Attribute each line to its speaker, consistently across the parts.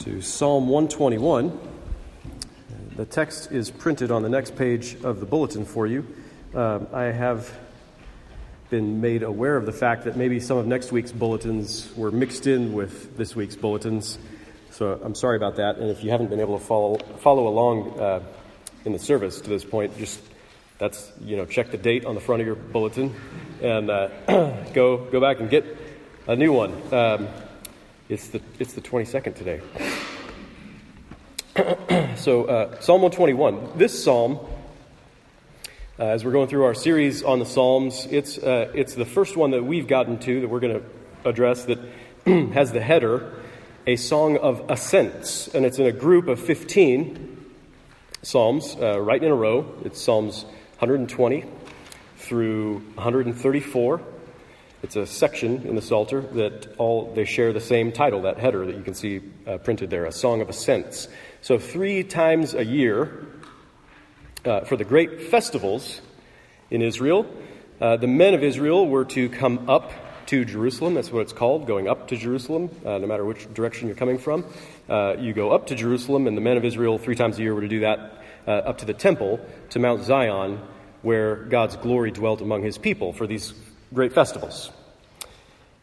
Speaker 1: to Psalm 121. The text is printed on the next page of the bulletin for you. Uh, I have been made aware of the fact that maybe some of next week's bulletins were mixed in with this week's bulletins. So I'm sorry about that. And if you haven't been able to follow, follow along uh, in the service to this point, just that's, you know, check the date on the front of your bulletin and uh, go, go back and get a new one. Um, it's, the, it's the 22nd today. so, uh, Psalm 121. This psalm, uh, as we're going through our series on the Psalms, it's, uh, it's the first one that we've gotten to that we're going to address that has the header, A Song of Ascents. And it's in a group of 15 Psalms, uh, right in a row. It's Psalms 120 through 134. It's a section in the Psalter that all they share the same title, that header that you can see uh, printed there, a song of ascents. So three times a year, uh, for the great festivals in Israel, uh, the men of Israel were to come up to Jerusalem. That's what it's called, going up to Jerusalem, uh, no matter which direction you're coming from. Uh, you go up to Jerusalem, and the men of Israel three times a year were to do that uh, up to the temple, to Mount Zion, where God's glory dwelt among his people for these great festivals.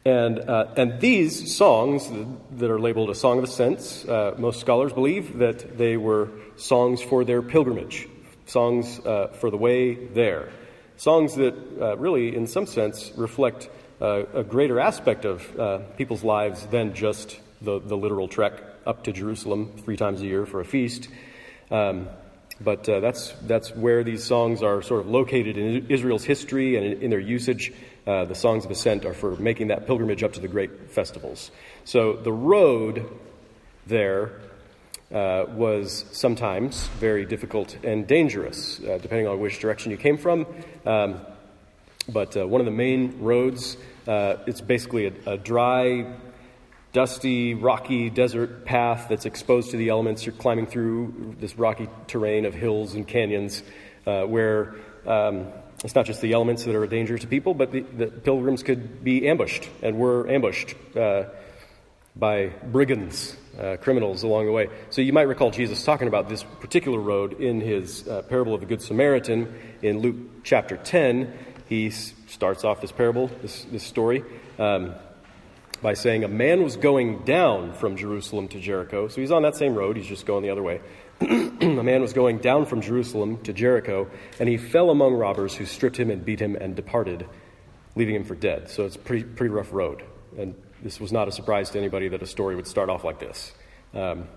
Speaker 1: And, uh, and these songs that are labeled a Song of Ascents, uh, most scholars believe that they were songs for their pilgrimage, songs uh, for the way there. Songs that uh, really, in some sense, reflect uh, a greater aspect of uh, people's lives than just the, the literal trek up to Jerusalem three times a year for a feast. Um, but that's, that's where these songs are sort of located in Israel's history and in, in their usage. Uh, the songs of ascent are for making that pilgrimage up to the great festivals. So the road there uh, was sometimes very difficult and dangerous, uh, depending on which direction you came from. Um, but uh, one of the main roads, uh, it's basically a, a, dry, dusty, rocky desert path that's exposed to the elements. You're climbing through this rocky terrain of hills and canyons where um, it's not just the elements that are a danger to people, but the, the pilgrims could be ambushed and were ambushed uh, by brigands, uh, criminals along the way. So you might recall Jesus talking about this particular road in his uh, parable of the Good Samaritan in Luke chapter 10. He starts off this parable, this, this story, um, by saying, A man was going down from Jerusalem to Jericho. So he's on that same road, he's just going the other way. A man was going down from Jerusalem to Jericho, and he fell among robbers who stripped him and beat him and departed, leaving him for dead. So it's a pretty, pretty rough road. And this was not a surprise to anybody that a story would start off like this. Um,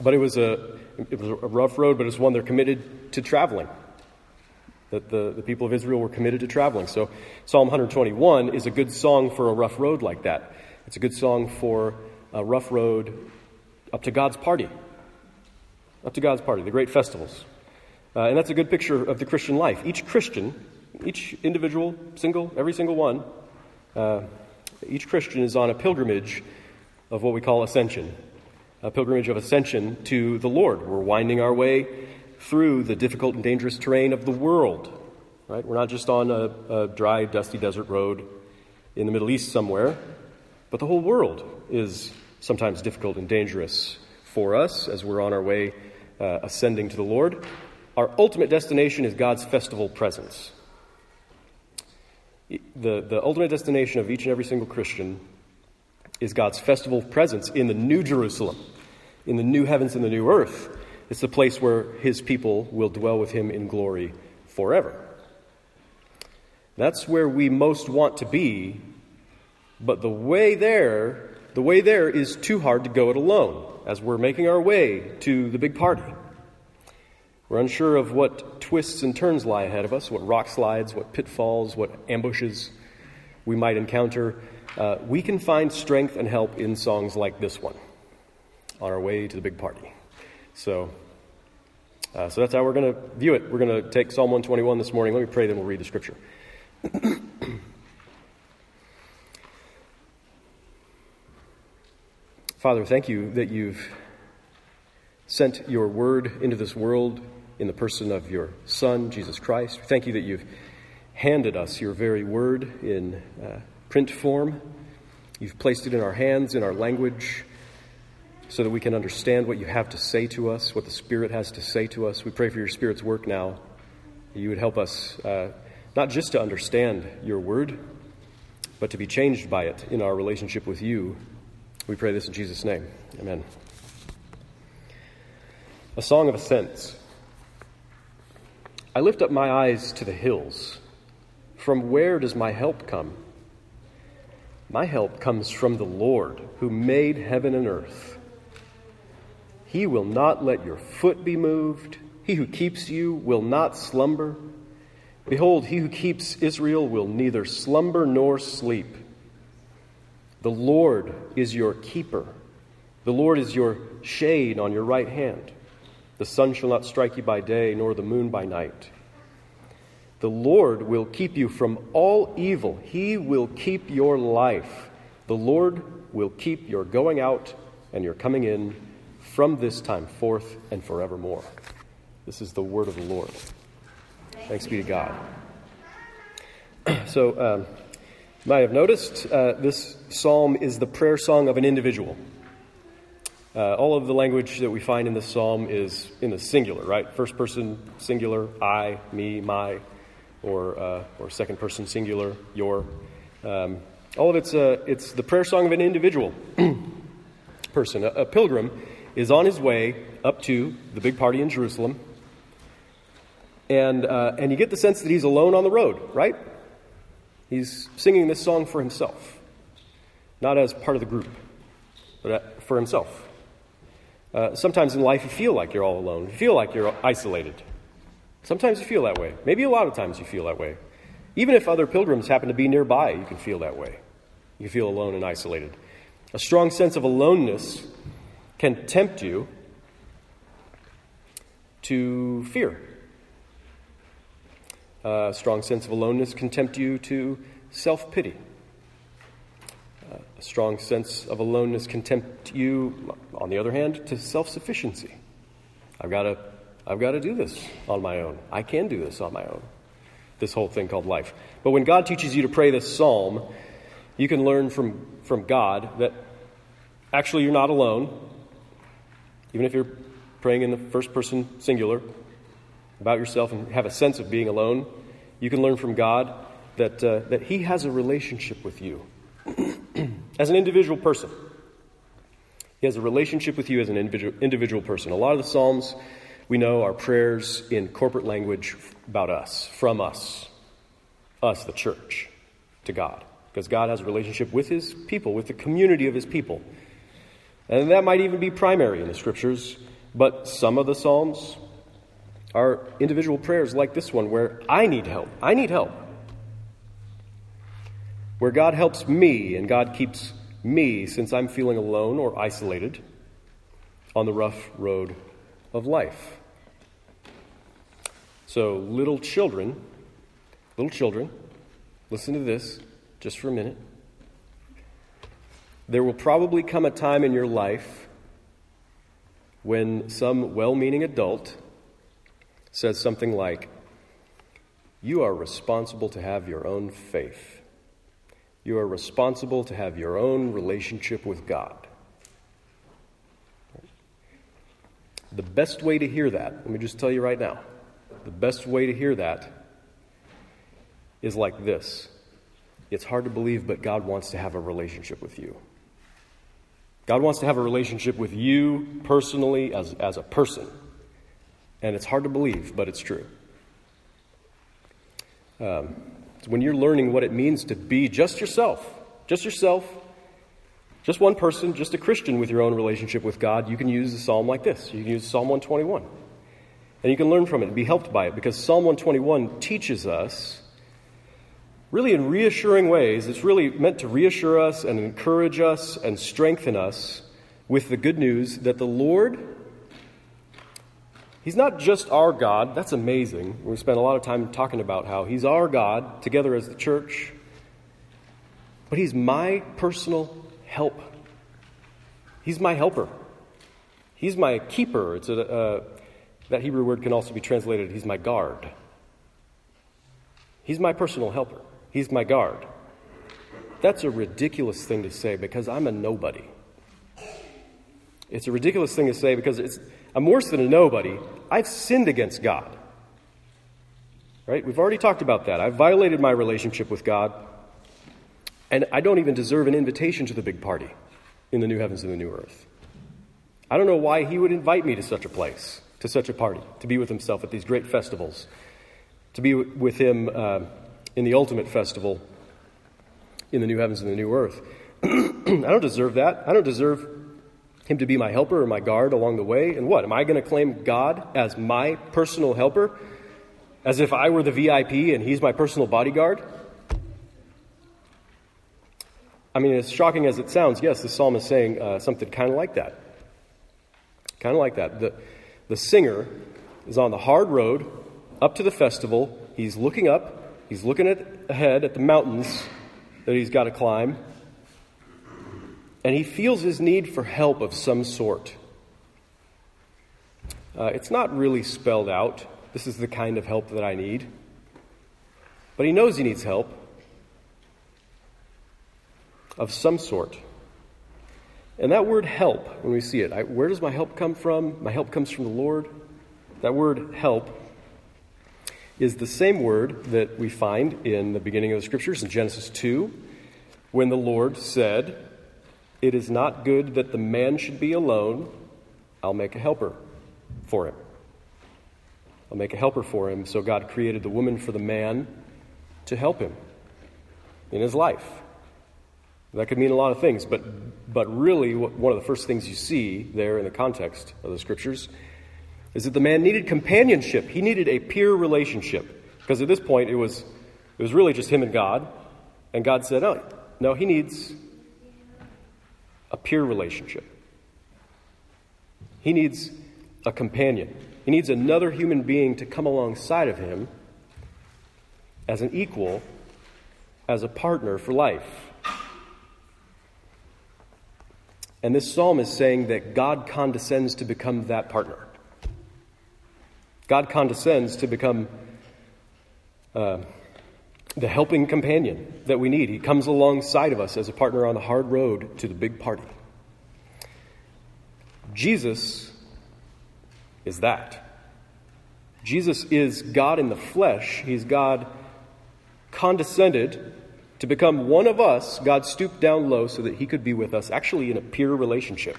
Speaker 1: but it was, a, it was a rough road, but it's one they're committed to traveling. That the, the people of Israel were committed to traveling. So Psalm 121 is a good song for a rough road like that. It's a good song for a rough road up to God's party, up to God's party, the great festivals. Uh, and that's a good picture of the Christian life. Each Christian, each individual, single, every single one, uh, each Christian is on a pilgrimage of what we call ascension, a pilgrimage of ascension to the Lord. We're winding our way through the difficult and dangerous terrain of the world. Right? We're not just on a, a dry, dusty desert road in the Middle East somewhere, but the whole world is sometimes difficult and dangerous for us as we're on our way uh, ascending to the Lord. Our ultimate destination is God's festival presence. The, the ultimate destination of each and every single Christian is God's festival presence in the new Jerusalem, in the new heavens and the new earth. It's the place where his people will dwell with him in glory forever. That's where we most want to be, but the way there, the way there is too hard to go it alone as we're making our way to the big party. We're unsure of what twists and turns lie ahead of us, what rock slides, what pitfalls, what ambushes we might encounter. Uh, we can find strength and help in songs like this one on our way to the big party. So, uh, so that's how we're going to view it. We're going to take Psalm 121 this morning. Let me pray, then we'll read the scripture. Father, thank you that you've sent your word into this world in the person of your Son, Jesus Christ. Thank you that you've handed us your very word in uh, print form. You've placed it in our hands, in our language, so that we can understand what you have to say to us, what the Spirit has to say to us. We pray for your Spirit's work now. You would help us uh, not just to understand your word, but to be changed by it in our relationship with you. We pray this in Jesus' name. Amen. A song of ascents. I lift up my eyes to the hills. From where does my help come? My help comes from the Lord, who made heaven and earth. He will not let your foot be moved. He who keeps you will not slumber. Behold, he who keeps Israel will neither slumber nor sleep. The Lord is your keeper. The Lord is your shade on your right hand. The sun shall not strike you by day, nor the moon by night. The Lord will keep you from all evil. He will keep your life. The Lord will keep your going out and your coming in from this time forth and forevermore. This is the word of the Lord. Thanks be to God. So, um, you might have noticed uh, this psalm is the prayer song of an individual. Uh, all of the language that we find in this psalm is in the singular, right? First person singular, I, me, my or, uh, or second person singular, your. Um, all of it's, uh, it's the prayer song of an individual person. A, a pilgrim is on his way up to the big party in Jerusalem, and, uh, and you get the sense that he's alone on the road, right? He's singing this song for himself, not as part of the group, but uh, for himself. Uh, sometimes in life you feel like you're all alone, you feel like you're isolated. Sometimes you feel that way. Maybe a lot of times you feel that way. Even if other pilgrims happen to be nearby, you can feel that way. You feel alone and isolated. A strong sense of aloneness can tempt you to fear. A strong sense of aloneness can tempt you to self pity. A strong sense of aloneness can tempt you, on the other hand, to self sufficiency. I've got to I've got to do this on my own. I can do this on my own. This whole thing called life. But when God teaches you to pray this psalm, you can learn from, from God that actually you're not alone. Even if you're praying in the first person singular about yourself and have a sense of being alone, you can learn from God that, uh, that He has a relationship with you as an individual person. He has a relationship with you as an individual, individual person. A lot of the Psalms we know our prayers in corporate language about us, from us, us, the church, to God. Because God has a relationship with his people, with the community of his people. And that might even be primary in the scriptures, but some of the Psalms are individual prayers like this one where I need help. I need help. Where God helps me and God keeps me since I'm feeling alone or isolated on the rough road of life. So, little children, little children, listen to this just for a minute. There will probably come a time in your life when some well meaning adult says something like, You are responsible to have your own faith. You are responsible to have your own relationship with God. The best way to hear that, let me just tell you right now, the best way to hear that is like this It's hard to believe, but God wants to have a relationship with you. God wants to have a relationship with you personally as, as a person. And it's hard to believe, but it's true. Um, when you're learning what it means to be just yourself, just yourself, just one person, just a Christian with your own relationship with God, you can use a psalm like this. You can use Psalm 121. And you can learn from it and be helped by it because Psalm 121 teaches us, really in reassuring ways, it's really meant to reassure us and encourage us and strengthen us with the good news that the Lord, He's not just our God. That's amazing. We spent a lot of time talking about how He's our God together as the church, but He's my personal help. He's my helper. He's my keeper. It's a, uh, that Hebrew word can also be translated, He's my guard. He's my personal helper. He's my guard. That's a ridiculous thing to say because I'm a nobody. It's a ridiculous thing to say because it's, I'm worse than a nobody. I've sinned against God. Right? We've already talked about that. I've violated my relationship with God, and I don't even deserve an invitation to the big party in the new heavens and the new earth. I don't know why He would invite me to such a place, to such a party, to be with Himself at these great festivals, to be with Him uh, in the ultimate festival in the new heavens and the new earth. I don't deserve that. I don't deserve him to be my helper or my guard along the way. And what? Am I going to claim God as my personal helper? As if I were the VIP and he's my personal bodyguard? I mean, as shocking as it sounds, yes, the psalm is saying uh, something kind of like that. Kind of like that. The, the singer is on the hard road up to the festival. He's looking up, he's looking at, ahead at the mountains that he's got to climb and he feels his need for help of some sort. Uh, it's not really spelled out. This is the kind of help that I need. But he knows he needs help of some sort. And that word help, when we see it, I, where does my help come from? My help comes from the Lord. That word help is the same word that we find in the beginning of the scriptures in Genesis 2 when the Lord said, it is not good that the man should be alone. I'll make a helper for him. I'll make a helper for him. So God created the woman for the man to help him in his life. That could mean a lot of things, but, but really, one of the first things you see there in the context of the scriptures is that the man needed companionship. He needed a peer relationship. Because at this point, it was, it was really just him and God. And God said, Oh, no, he needs a peer relationship. He needs a companion. He needs another human being to come alongside of him as an equal, as a partner for life. And this psalm is saying that God condescends to become that partner. God condescends to become uh, the helping companion that we need. He comes alongside of us as a partner on the hard road to the big party. Jesus is that. Jesus is God in the flesh. He's God condescended to become one of us. God stooped down low so that he could be with us, actually in a peer relationship,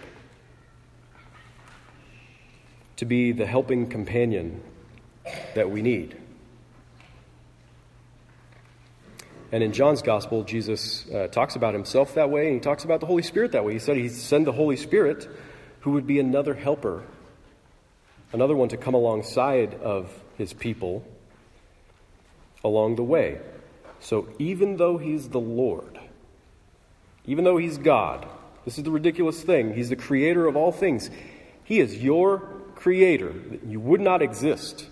Speaker 1: to be the helping companion that we need. And in John's gospel, Jesus uh, talks about himself that way, and he talks about the Holy Spirit that way. He said he'd send the Holy Spirit, who would be another helper, another one to come alongside of his people along the way. So even though he's the Lord, even though he's God, this is the ridiculous thing, he's the creator of all things. He is your creator. You would not exist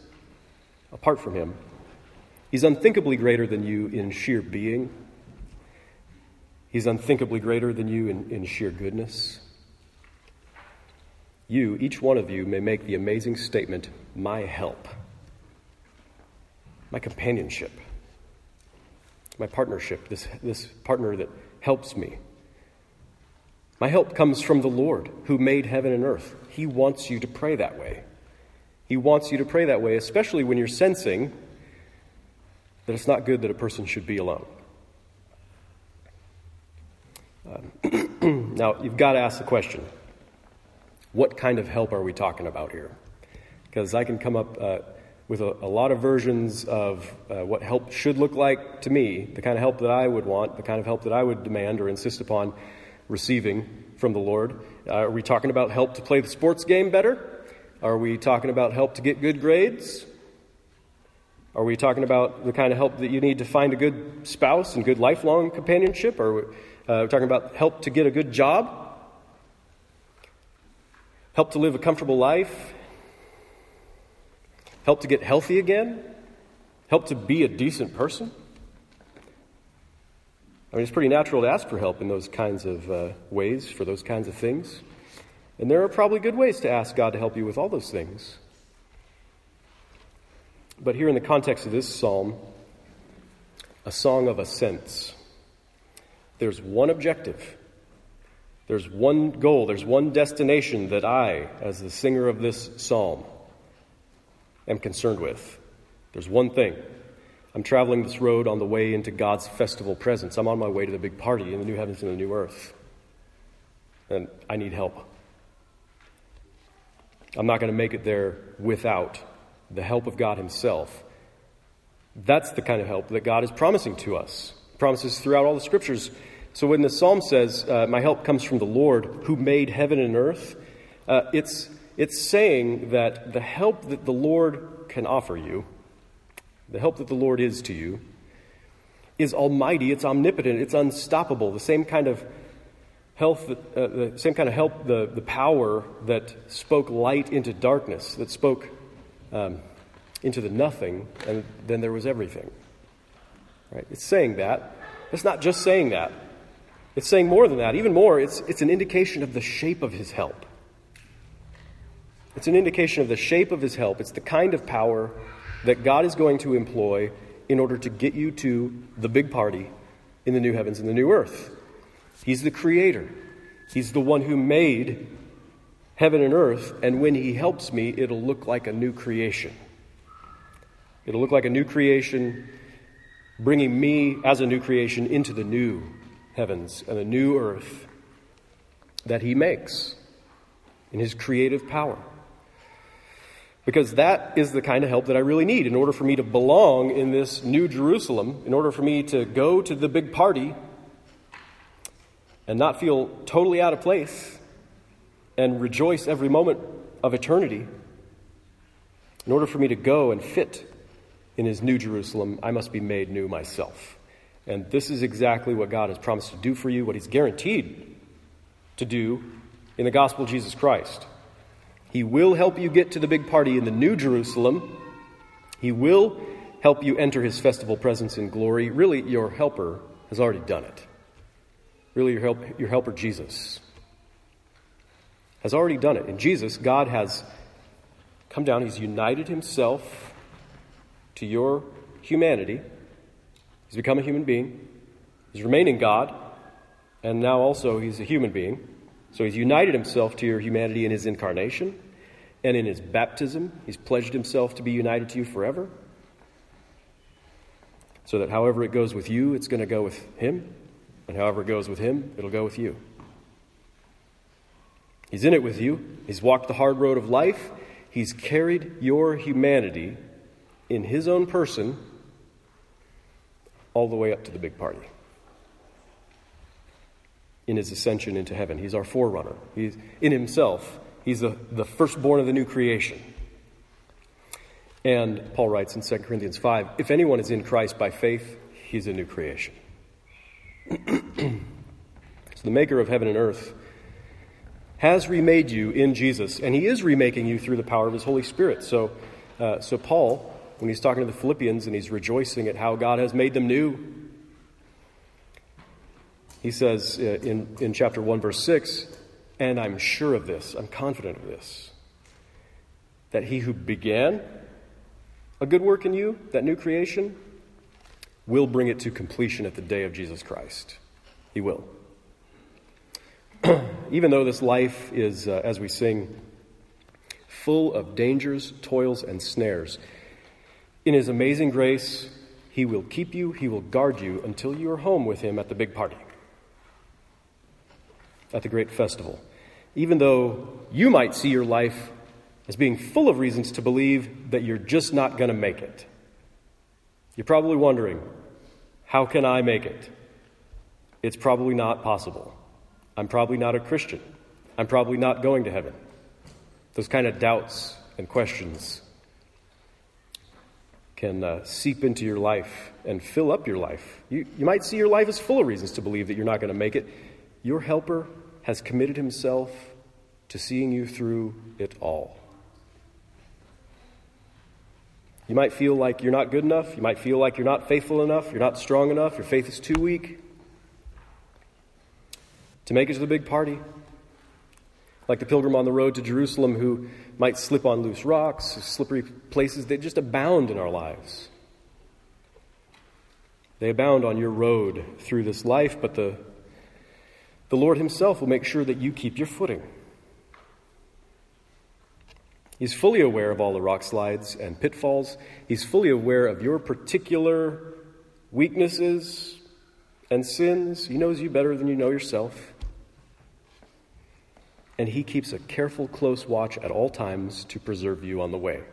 Speaker 1: apart from him. He's unthinkably greater than you in sheer being. He's unthinkably greater than you in, in sheer goodness. You, each one of you, may make the amazing statement, My help, my companionship, my partnership, this, this partner that helps me. My help comes from the Lord who made heaven and earth. He wants you to pray that way. He wants you to pray that way, especially when you're sensing that it's not good that a person should be alone. Um, now, you've got to ask the question what kind of help are we talking about here? Because I can come up uh, with a, a, lot of versions of uh, what help should look like to me, the kind of help that I would want, the kind of help that I would demand or insist upon receiving from the Lord. Uh, are we talking about help to play the sports game better? Are we talking about help to get good grades? Are we talking about the kind of help that you need to find a good spouse and good lifelong companionship? Or Are we uh, talking about help to get a good job? Help to live a comfortable life? Help to get healthy again? Help to be a decent person? I mean, it's pretty natural to ask for help in those kinds of uh, ways, for those kinds of things. And there are probably good ways to ask God to help you with all those things. But here in the context of this psalm, a song of ascents, there's one objective There's one goal, there's one destination that I, as the singer of this psalm, am concerned with. There's one thing. I'm traveling this road on the way into God's festival presence. I'm on my way to the big party in the new heavens and the new earth. And I need help. I'm not going to make it there without the help of God Himself. That's the kind of help that God is promising to us. Promises throughout all the scriptures. So when the psalm says, uh, My help comes from the Lord who made heaven and earth, uh, it's, it's saying that the help that the Lord can offer you, the help that the Lord is to you, is almighty, it's omnipotent, it's unstoppable. The same kind of health, uh, the same kind of help, the, the power that spoke light into darkness, that spoke um, into the nothing, and then there was everything. Right? It's saying that. It's not just saying that. It's saying more than that. Even more, it's, it's an indication of the shape of his help. It's an indication of the shape of his help. It's the kind of power that God is going to employ in order to get you to the big party in the new heavens and the new earth. He's the creator, He's the one who made heaven and earth, and when He helps me, it'll look like a new creation. It'll look like a new creation, bringing me as a new creation into the new heavens and a new earth that He makes in His creative power. Because that is the kind of help that I really need in order for me to belong in this new Jerusalem, in order for me to go to the big party and not feel totally out of place and rejoice every moment of eternity. In order for me to go and fit in his new Jerusalem, I must be made new myself. And this is exactly what God has promised to do for you, what he's guaranteed to do in the gospel of Jesus Christ. He will help you get to the big party in the new Jerusalem. He will help you enter his festival presence in glory. Really, your helper has already done it really your, help, your helper, Jesus, has already done it. In Jesus, God has come down, He's united Himself to your humanity. He's become a human being, He's remaining God, and now also He's a human being. So He's united Himself to your humanity in His incarnation and in His baptism. He's pledged Himself to be united to you forever. So that however it goes with you, it's going to go with Him. And however it goes with him, it'll go with you. He's in it with you. He's walked the hard road of life. He's carried your humanity in his own person all the way up to the big party. In his ascension into heaven, he's our forerunner. He's in himself, he's the, the firstborn of the new creation. And Paul writes in 2 Corinthians 5 if anyone is in Christ by faith, he's a new creation. so the maker of heaven and earth has remade you in Jesus, and he is remaking you through the power of his Holy Spirit. So, uh, so Paul, when he's talking to the Philippians and he's rejoicing at how God has made them new, he says uh, in, in chapter 1, verse 6, and I'm sure of this, I'm confident of this, that he who began a good work in you, that new creation, will bring it to completion at the day of Jesus Christ. He will. Even though this life is, uh, as we sing, full of dangers, toils, and snares, in His amazing grace, He will keep you, He will guard you until you are home with Him at the big party, at the great festival. Even though you might see your life as being full of reasons to believe that you're just not going to make it. You're probably wondering, how can I make it? It's probably not possible. I'm probably not a Christian. I'm probably not going to heaven. Those kind of doubts and questions can uh, seep into your life and fill up your life. You, you might see your life as full of reasons to believe that you're not going to make it. Your helper has committed himself to seeing you through it all. You might feel like you're not good enough. You might feel like you're not faithful enough. You're not strong enough. Your faith is too weak to make it to the big party. Like the pilgrim on the road to Jerusalem who might slip on loose rocks, slippery places that just abound in our lives. They abound on your road through this life, but the, the Lord Himself will make sure that you keep your footing. He's fully aware of all the rock slides and pitfalls. He's fully aware of your particular weaknesses and sins. He knows you better than you know yourself. And He keeps a careful, close watch at all times to preserve you on the way.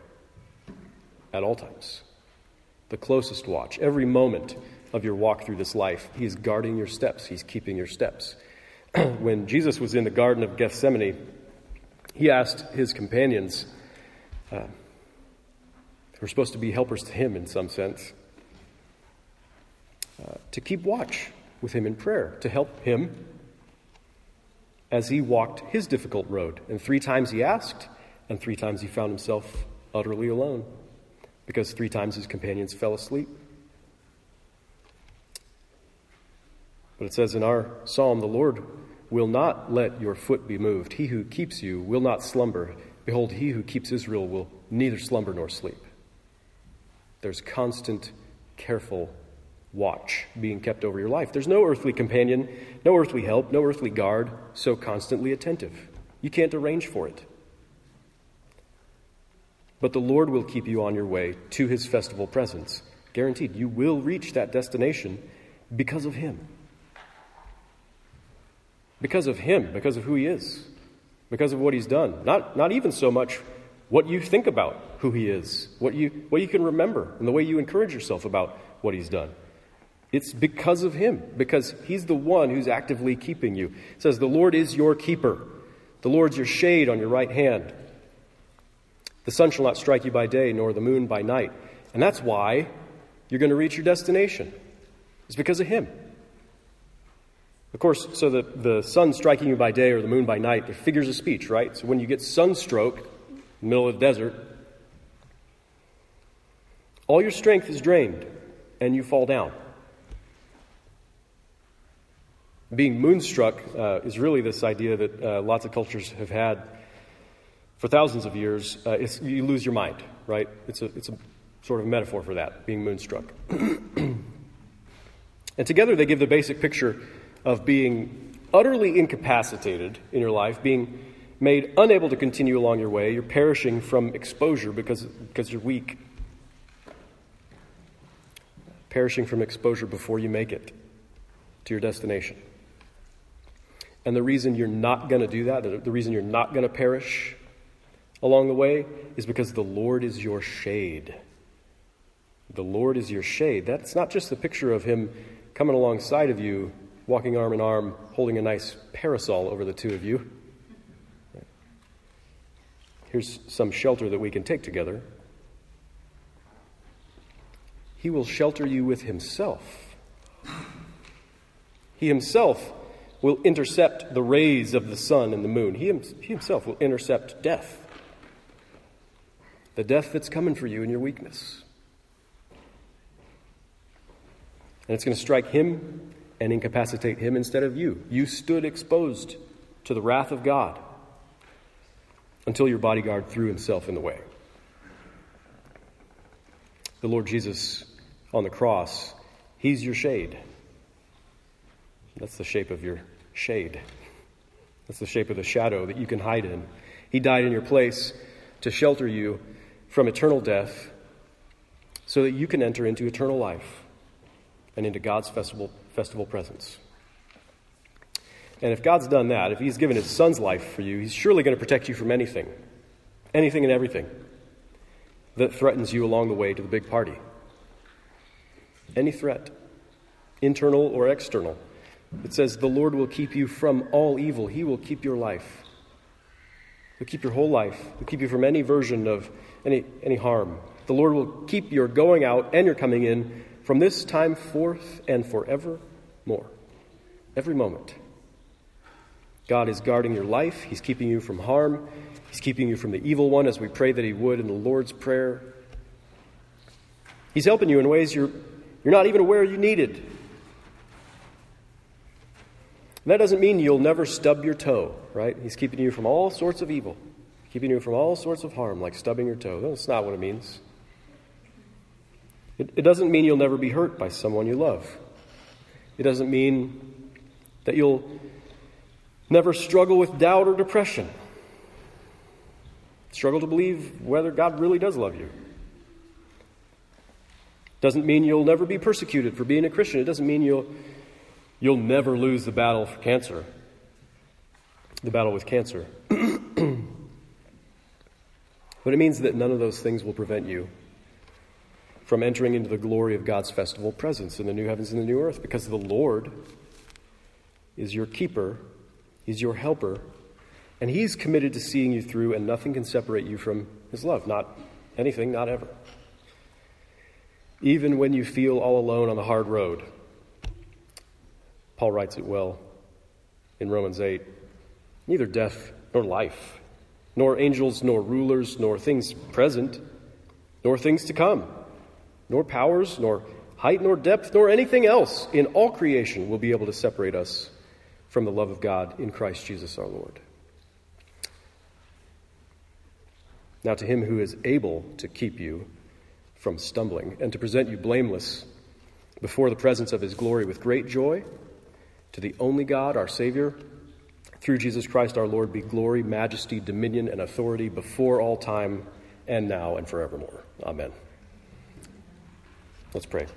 Speaker 1: At all times. The closest watch. Every moment of your walk through this life, He is guarding your steps, He's keeping your steps. when Jesus was in the Garden of Gethsemane, he asked his companions, uh, who are supposed to be helpers to him in some sense, uh, to keep watch with him in prayer, to help him as he walked his difficult road. And three times he asked, and three times he found himself utterly alone, because three times his companions fell asleep. But it says in our psalm, the Lord will not let your foot be moved. He who keeps you will not slumber. Behold, he who keeps Israel will neither slumber nor sleep. There's constant, careful watch being kept over your life. There's no earthly companion, no earthly help, no earthly guard so constantly attentive. You can't arrange for it. But the Lord will keep you on your way to his festival presence. Guaranteed, you will reach that destination because of him. Because of him, because of who he is, because of what he's done. Not, not even so much what you think about who he is, what you, what you can remember, and the way you encourage yourself about what he's done. It's because of him, because he's the one who's actively keeping you. It says, The Lord is your keeper, the Lord's your shade on your right hand. The sun shall not strike you by day, nor the moon by night. And that's why you're going to reach your destination. It's because of him. Of course, so the, the sun striking you by day or the moon by night, they're figures of speech, right? So when you get sunstroke middle of the desert, all your strength is drained and you fall down. Being moonstruck uh, is really this idea that uh, lots of cultures have had for thousands of years. Uh, you lose your mind, right? It's a, it's a sort of metaphor for that, being moonstruck. and together they give the basic picture of being utterly incapacitated in your life, being made unable to continue along your way. You're perishing from exposure because, because you're weak. Perishing from exposure before you make it to your destination. And the reason you're not going to do that, the reason you're not going to perish along the way, is because the Lord is your shade. The Lord is your shade. That's not just the picture of Him coming alongside of you walking arm in arm, holding a nice parasol over the two of you. Here's some shelter that we can take together. He will shelter you with Himself. He Himself will intercept the rays of the sun and the moon. He, Himself will intercept death. The death that's coming for you in your weakness. And it's going to strike Him and incapacitate him instead of you. You stood exposed to the wrath of God until your bodyguard threw himself in the way. The Lord Jesus on the cross, he's your shade. That's the shape of your shade. That's the shape of the shadow that you can hide in. He died in your place to shelter you from eternal death so that you can enter into eternal life and into God's festival, festival presence. And if God's done that, if He's given His Son's life for you, He's surely going to protect you from anything, anything and everything that threatens you along the way to the big party. Any threat, internal or external. It says, The Lord will keep you from all evil. He will keep your life. He'll keep your whole life. He'll keep you from any version of any, any harm. The Lord will keep your going out and your coming in from this time forth and forevermore. Every moment. God is guarding your life. He's keeping you from harm. He's keeping you from the evil one, as we pray that He would in the Lord's Prayer. He's helping you in ways you're, you're not even aware you needed. And that doesn't mean you'll never stub your toe, right? He's keeping you from all sorts of evil, keeping you from all sorts of harm, like stubbing your toe. That's not what it means. It, it doesn't mean you'll never be hurt by someone you love. It doesn't mean that you'll Never struggle with doubt or depression. Struggle to believe whether God really does love you. Doesn't mean you'll never be persecuted for being a Christian. It doesn't mean you'll, you'll never lose the battle for cancer, the battle with cancer. but it means that none of those things will prevent you from entering into the glory of God's festival presence in the new heavens and the new earth because the Lord is your keeper, He's your helper, and He's committed to seeing you through, and nothing can separate you from His love. Not anything, not ever. Even when you feel all alone on the hard road, Paul writes it well in Romans 8 neither death nor life, nor angels nor rulers, nor things present, nor things to come, nor powers, nor height, nor depth, nor anything else in all creation will be able to separate us from the love of God in Christ Jesus our Lord. Now, to him who is able to keep you from stumbling and to present you blameless before the presence of his glory with great joy, to the only God, our Savior, through Jesus Christ our Lord, be glory, majesty, dominion, and authority before all time and now and forevermore. Amen. Let's pray.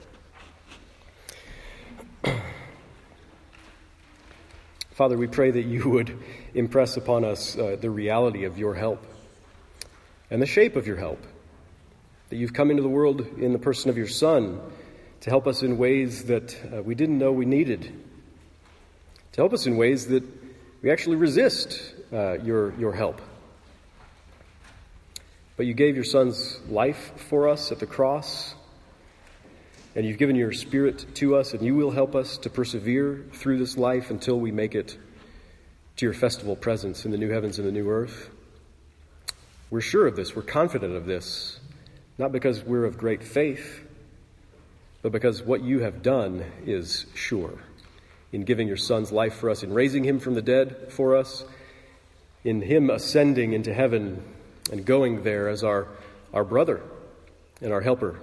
Speaker 1: Father, we pray that you would impress upon us uh, the reality of your help and the shape of your help. That you've come into the world in the person of your Son to help us in ways that uh, we didn't know we needed, to help us in ways that we actually resist uh, your, your help. But you gave your Son's life for us at the cross, and you've given your Spirit to us, and you will help us to persevere through this life until we make it to your festival presence in the new heavens and the new earth. We're sure of this, we're confident of this, not because we're of great faith, but because what you have done is sure. In giving your Son's life for us, in raising him from the dead for us, in him ascending into heaven and going there as our, our brother and our helper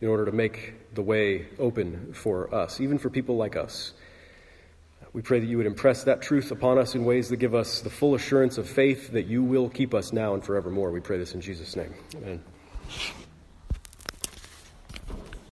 Speaker 1: in order to make the way open for us, even for people like us. We pray that you would impress that truth upon us in ways that give us the full assurance of faith that you will keep us now and forevermore. We pray this in Jesus' name. Amen.